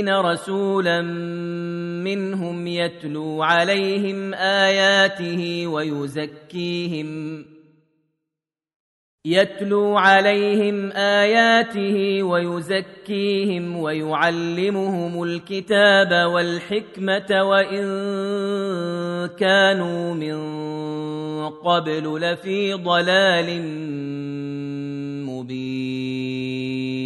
الاميين رسولا منهم يتلو عليهم آياته ويزكيهم يتلو عليهم آياته ويزكيهم ويعلمهم الكتاب والحكمة وإن كانوا من قبل لفي ضلال مبين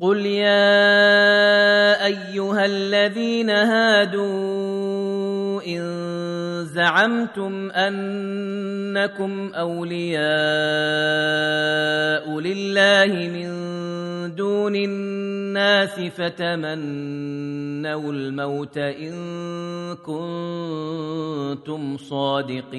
قل يا ايها الذين هادوا ان زعمتم انكم اولياء لله من دون الناس فتمنوا الموت ان كنتم صادقين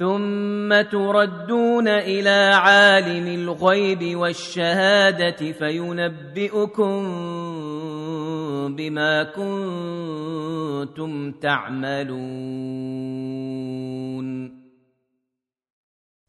ثم تردون إلى عالم الغيب والشهاده فينبئكم بما كنتم تعملون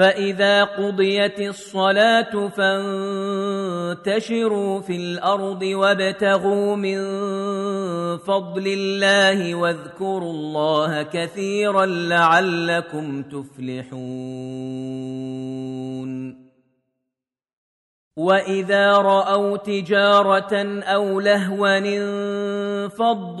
فإذا قضيت الصلاة فانتشروا في الأرض وابتغوا من فضل الله واذكروا الله كثيرا لعلكم تفلحون. وإذا رأوا تجارة أو لهوا انفضوا